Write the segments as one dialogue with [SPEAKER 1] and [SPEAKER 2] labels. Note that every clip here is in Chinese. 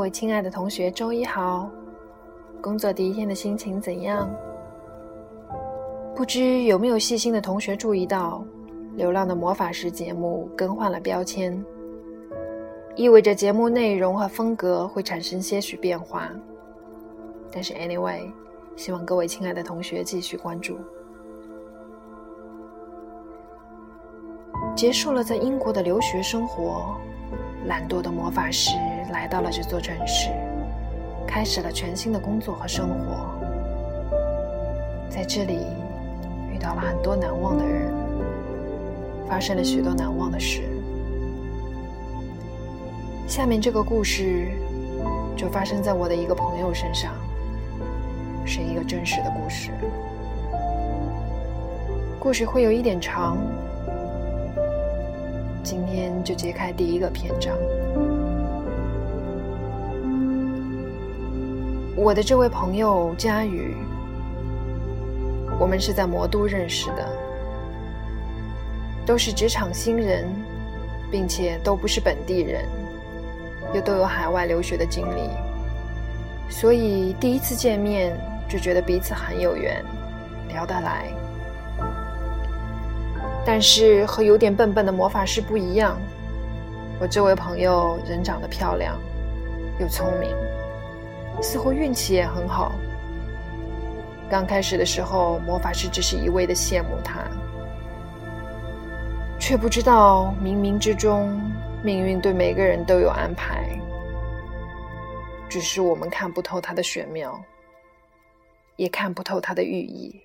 [SPEAKER 1] 各位亲爱的同学，周一好！工作第一天的心情怎样？不知有没有细心的同学注意到，《流浪的魔法师》节目更换了标签，意味着节目内容和风格会产生些许变化。但是，anyway，希望各位亲爱的同学继续关注。结束了在英国的留学生活。懒惰的魔法师来到了这座城市，开始了全新的工作和生活。在这里，遇到了很多难忘的人，发生了许多难忘的事。下面这个故事就发生在我的一个朋友身上，是一个真实的故事。故事会有一点长。今天就揭开第一个篇章。我的这位朋友佳宇，我们是在魔都认识的，都是职场新人，并且都不是本地人，又都有海外留学的经历，所以第一次见面就觉得彼此很有缘，聊得来。但是和有点笨笨的魔法师不一样，我这位朋友人长得漂亮，又聪明，似乎运气也很好。刚开始的时候，魔法师只是一味的羡慕他，却不知道冥冥之中，命运对每个人都有安排，只是我们看不透他的玄妙，也看不透他的寓意。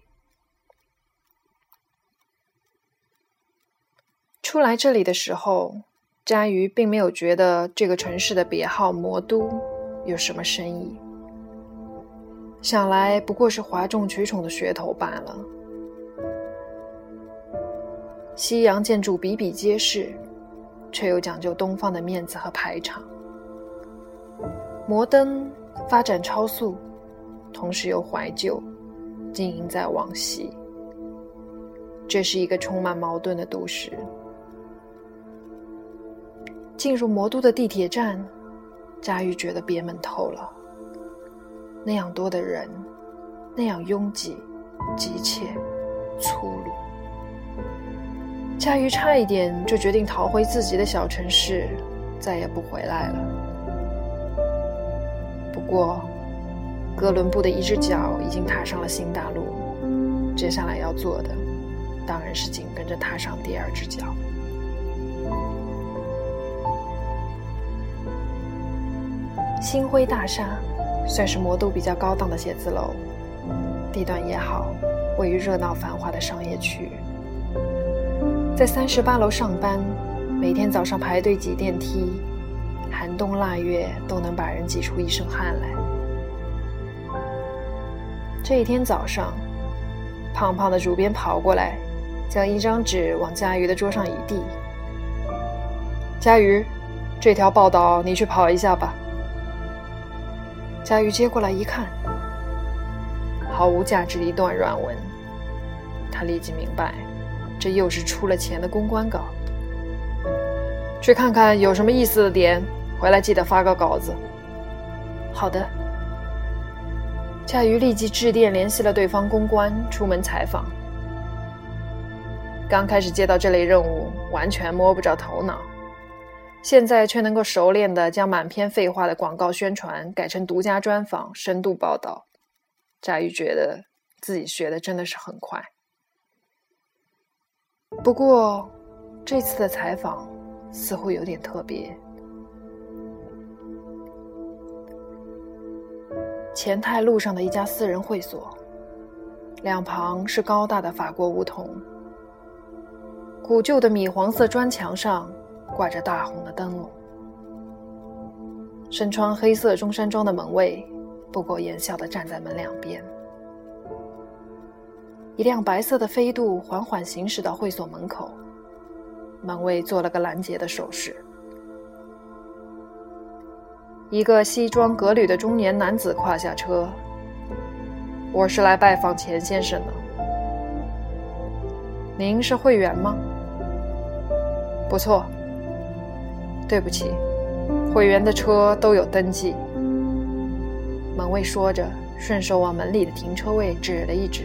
[SPEAKER 1] 初来这里的时候，佳瑜并没有觉得这个城市的别号“魔都”有什么深意，想来不过是哗众取宠的噱头罢了。西洋建筑比比皆是，却又讲究东方的面子和排场。摩登发展超速，同时又怀旧，经营在往昔。这是一个充满矛盾的都市。进入魔都的地铁站，佳玉觉得憋闷透了。那样多的人，那样拥挤、急切、粗鲁，佳玉差一点就决定逃回自己的小城市，再也不回来了。不过，哥伦布的一只脚已经踏上了新大陆，接下来要做的，当然是紧跟着踏上第二只脚。星辉大厦算是魔都比较高档的写字楼，地段也好，位于热闹繁华的商业区。在三十八楼上班，每天早上排队挤电梯，寒冬腊月都能把人挤出一身汗来。这一天早上，胖胖的主编跑过来，将一张纸往佳瑜的桌上一递：“佳瑜，这条报道你去跑一下吧。”佳玉接过来一看，毫无价值的一段软文。他立即明白，这又是出了钱的公关稿。去看看有什么意思的点，回来记得发个稿子。好的。佳瑜立即致电联系了对方公关，出门采访。刚开始接到这类任务，完全摸不着头脑。现在却能够熟练地将满篇废话的广告宣传改成独家专访、深度报道，佳玉觉得自己学的真的是很快。不过，这次的采访似乎有点特别。前泰路上的一家私人会所，两旁是高大的法国梧桐，古旧的米黄色砖墙上。挂着大红的灯笼，身穿黑色中山装的门卫不苟言笑地站在门两边。一辆白色的飞度缓缓行驶到会所门口，门卫做了个拦截的手势。一个西装革履的中年男子跨下车：“我是来拜访钱先生的，您是会员吗？不错。”对不起，会员的车都有登记，门卫说着，顺手往门里的停车位指了一指。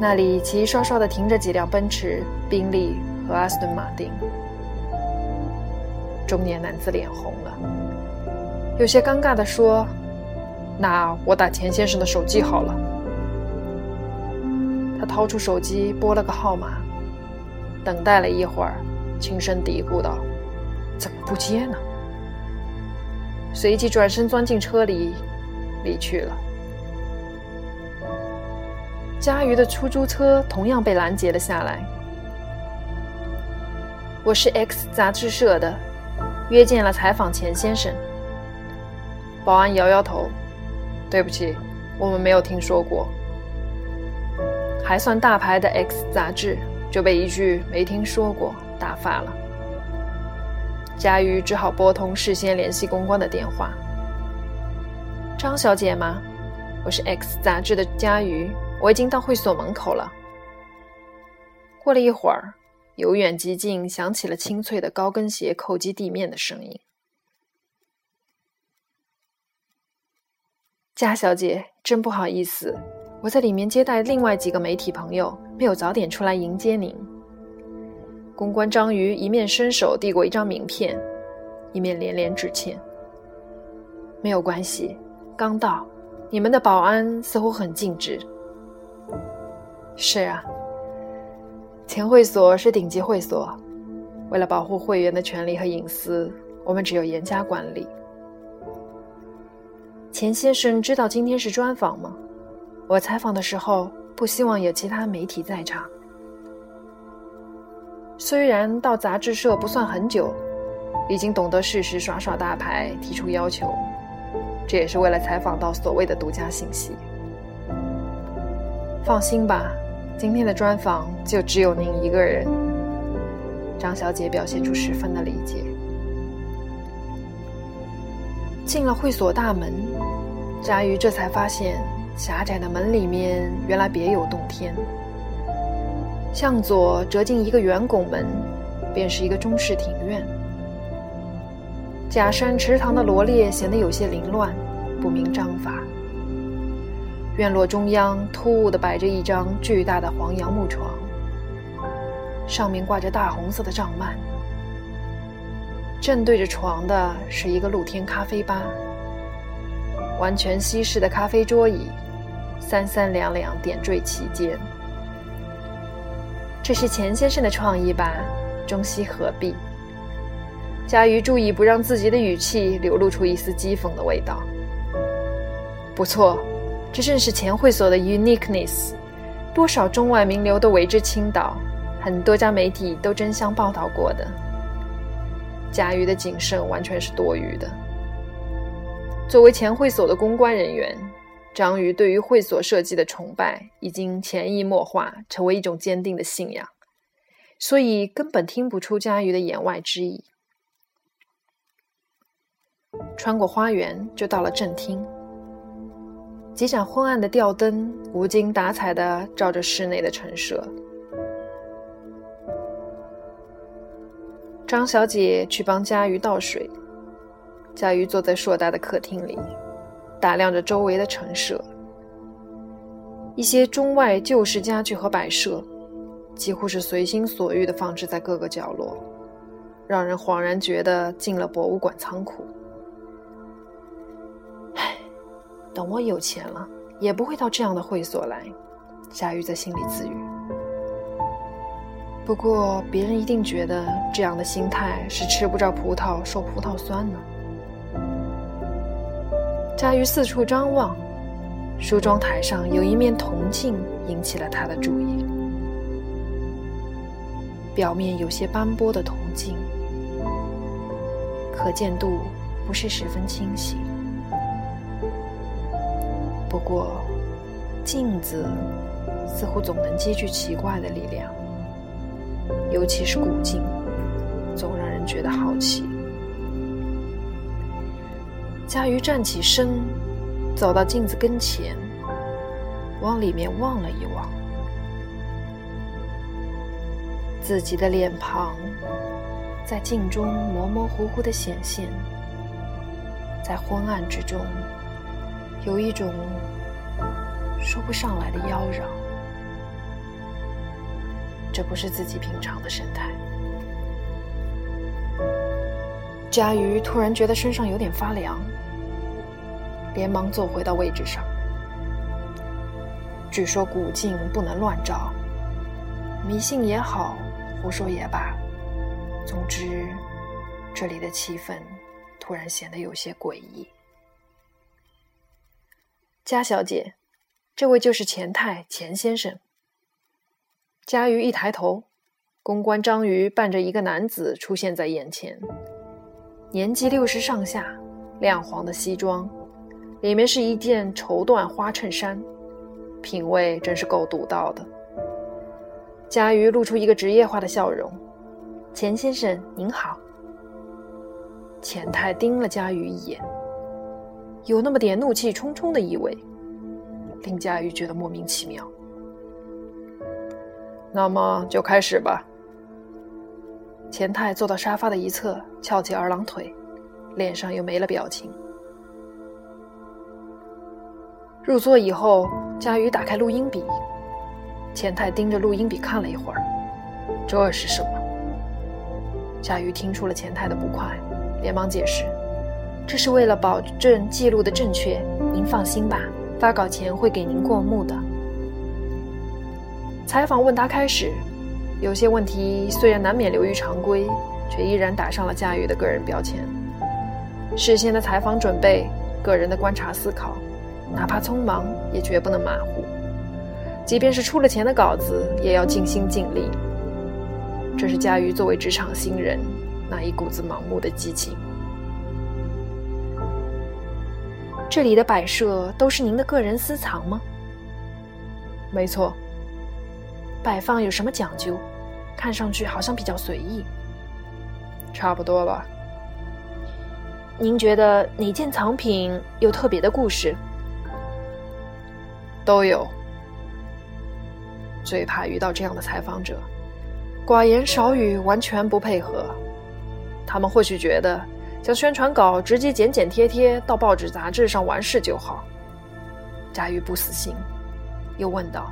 [SPEAKER 1] 那里齐刷刷地停着几辆奔驰、宾利和阿斯顿马丁。中年男子脸红了，有些尴尬地说：“那我打钱先生的手机好了。”他掏出手机拨了个号码，等待了一会儿，轻声嘀咕道：“怎么不接呢？”随即转身钻进车里，离去了。佳瑜的出租车同样被拦截了下来。我是 X 杂志社的，约见了采访钱先生。保安摇摇头，对不起，我们没有听说过。还算大牌的 X 杂志就被一句“没听说过”打发了。佳瑜只好拨通事先联系公关的电话。张小姐吗？我是 X 杂志的佳瑜。我已经到会所门口了。过了一会儿，由远及近响起了清脆的高跟鞋扣击地面的声音。佳小姐，真不好意思，我在里面接待另外几个媒体朋友，没有早点出来迎接您。公关章鱼一面伸手递过一张名片，一面连连致歉。没有关系，刚到，你们的保安似乎很尽职。是啊，前会所是顶级会所，为了保护会员的权利和隐私，我们只有严加管理。钱先生知道今天是专访吗？我采访的时候不希望有其他媒体在场。虽然到杂志社不算很久，已经懂得适时耍耍大牌，提出要求，这也是为了采访到所谓的独家信息。放心吧。今天的专访就只有您一个人。张小姐表现出十分的理解。进了会所大门，佳瑜这才发现，狭窄的门里面原来别有洞天。向左折进一个圆拱门，便是一个中式庭院。假山池塘的罗列显得有些凌乱，不明章法。院落中央突兀地摆着一张巨大的黄杨木床，上面挂着大红色的帐幔。正对着床的是一个露天咖啡吧，完全西式的咖啡桌椅，三三两两点缀其间。这是钱先生的创意吧？中西合璧。佳瑜注意不让自己的语气流露出一丝讥讽的味道。不错。这正是前会所的 uniqueness，多少中外名流都为之倾倒，很多家媒体都争相报道过的。佳瑜的谨慎完全是多余的。作为前会所的公关人员，章鱼对于会所设计的崇拜已经潜移默化，成为一种坚定的信仰，所以根本听不出佳瑜的言外之意。穿过花园，就到了正厅。几盏昏暗的吊灯无精打采地照着室内的陈设。张小姐去帮佳瑜倒水，佳瑜坐在硕大的客厅里，打量着周围的陈设。一些中外旧式家具和摆设，几乎是随心所欲地放置在各个角落，让人恍然觉得进了博物馆仓库。唉等我有钱了，也不会到这样的会所来。夏雨在心里自语。不过，别人一定觉得这样的心态是吃不着葡萄说葡萄酸呢。佳瑜四处张望，梳妆台上有一面铜镜引起了他的注意。表面有些斑驳的铜镜，可见度不是十分清晰。不过，镜子似乎总能积聚奇怪的力量，尤其是古镜，总让人觉得好奇。佳瑜站起身，走到镜子跟前，往里面望了一望，自己的脸庞在镜中模模糊糊的显现，在昏暗之中。有一种说不上来的妖娆。这不是自己平常的神态。佳瑜突然觉得身上有点发凉，连忙坐回到位置上。据说古镜不能乱照，迷信也好，胡说也罢，总之，这里的气氛突然显得有些诡异。嘉小姐，这位就是钱太钱先生。佳瑜一抬头，公关张瑜伴着一个男子出现在眼前，年纪六十上下，亮黄的西装，里面是一件绸缎花衬衫，品味真是够独到的。佳瑜露出一个职业化的笑容：“钱先生您好。”钱太盯了佳瑜一眼。有那么点怒气冲冲的意味，令佳瑜觉得莫名其妙。那么就开始吧。钱太坐到沙发的一侧，翘起二郎腿，脸上又没了表情。入座以后，佳玉打开录音笔，钱太盯着录音笔看了一会儿，这是什么？佳玉听出了钱太的不快，连忙解释。这是为了保证记录的正确，您放心吧，发稿前会给您过目的。采访问答开始，有些问题虽然难免流于常规，却依然打上了驾驭的个人标签。事先的采访准备，个人的观察思考，哪怕匆忙也绝不能马虎。即便是出了钱的稿子，也要尽心尽力。这是佳瑜作为职场新人那一股子盲目的激情。这里的摆设都是您的个人私藏吗？没错。摆放有什么讲究？看上去好像比较随意。差不多吧。您觉得哪件藏品有特别的故事？都有。最怕遇到这样的采访者，寡言少语，完全不配合。他们或许觉得。将宣传稿直接剪剪贴贴到报纸杂志上完事就好。佳玉不死心，又问道：“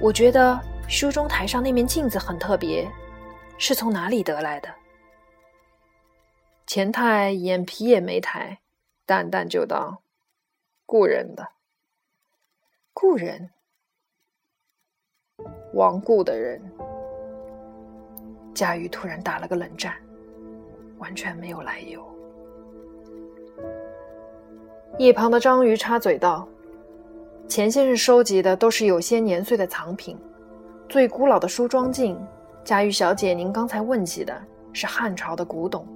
[SPEAKER 1] 我觉得书中台上那面镜子很特别，是从哪里得来的？”钱太眼皮也没抬，淡淡就道：“故人的。”故人，亡故的人。佳玉突然打了个冷战。完全没有来由。一旁的章鱼插嘴道：“钱先生收集的都是有些年岁的藏品，最古老的梳妆镜，佳玉小姐，您刚才问起的是汉朝的古董。”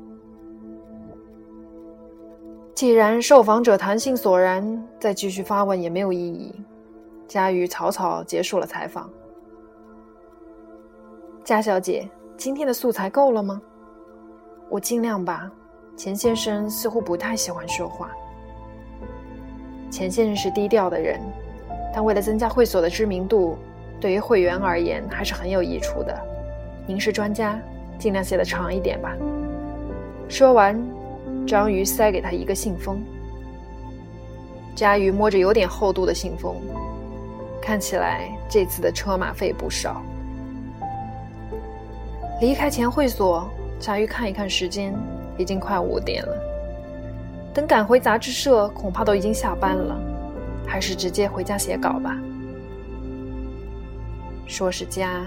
[SPEAKER 1] 既然受访者谈性索然，再继续发问也没有意义。佳玉草草结束了采访。佳小姐，今天的素材够了吗？我尽量吧。钱先生似乎不太喜欢说话。钱先生是低调的人，但为了增加会所的知名度，对于会员而言还是很有益处的。您是专家，尽量写的长一点吧。说完，章鱼塞给他一个信封。佳瑜摸着有点厚度的信封，看起来这次的车马费不少。离开前会所。佳玉看一看时间，已经快五点了。等赶回杂志社，恐怕都已经下班了，还是直接回家写稿吧。说是家，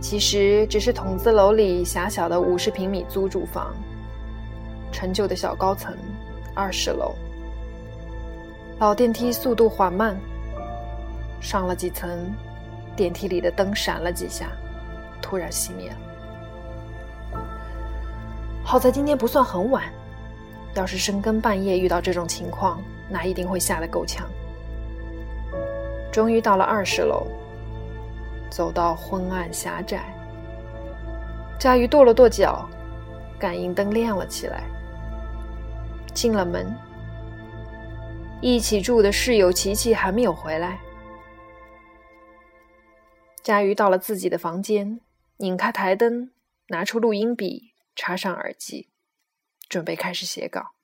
[SPEAKER 1] 其实只是筒子楼里狭小的五十平米租住房，陈旧的小高层，二十楼。老电梯速度缓慢，上了几层，电梯里的灯闪了几下，突然熄灭了。好在今天不算很晚，要是深更半夜遇到这种情况，那一定会吓得够呛。终于到了二十楼，走到昏暗狭窄，佳瑜跺了跺脚，感应灯亮了起来。进了门，一起住的室友琪琪还没有回来。佳瑜到了自己的房间，拧开台灯，拿出录音笔。插上耳机，准备开始写稿。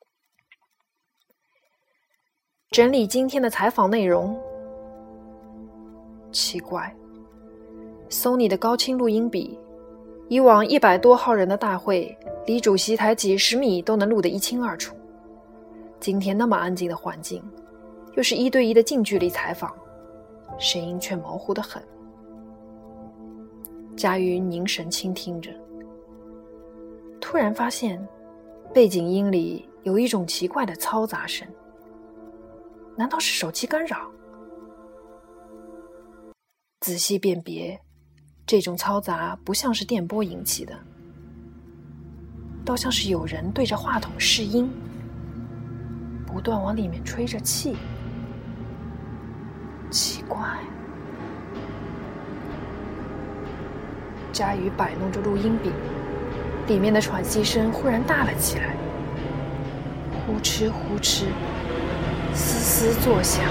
[SPEAKER 1] 整理今天的采访内容。奇怪，Sony 的高清录音笔，以往一百多号人的大会，离主席台几十米都能录得一清二楚。今天那么安静的环境，又是一对一的近距离采访，声音却模糊的很。佳瑜凝神倾听着，突然发现背景音里有一种奇怪的嘈杂声，难道是手机干扰？仔细辨别，这种嘈杂不像是电波引起的，倒像是有人对着话筒试音，不断往里面吹着气。奇怪，佳宇摆弄着录音笔，里面的喘息声忽然大了起来，呼哧呼哧，嘶嘶作响。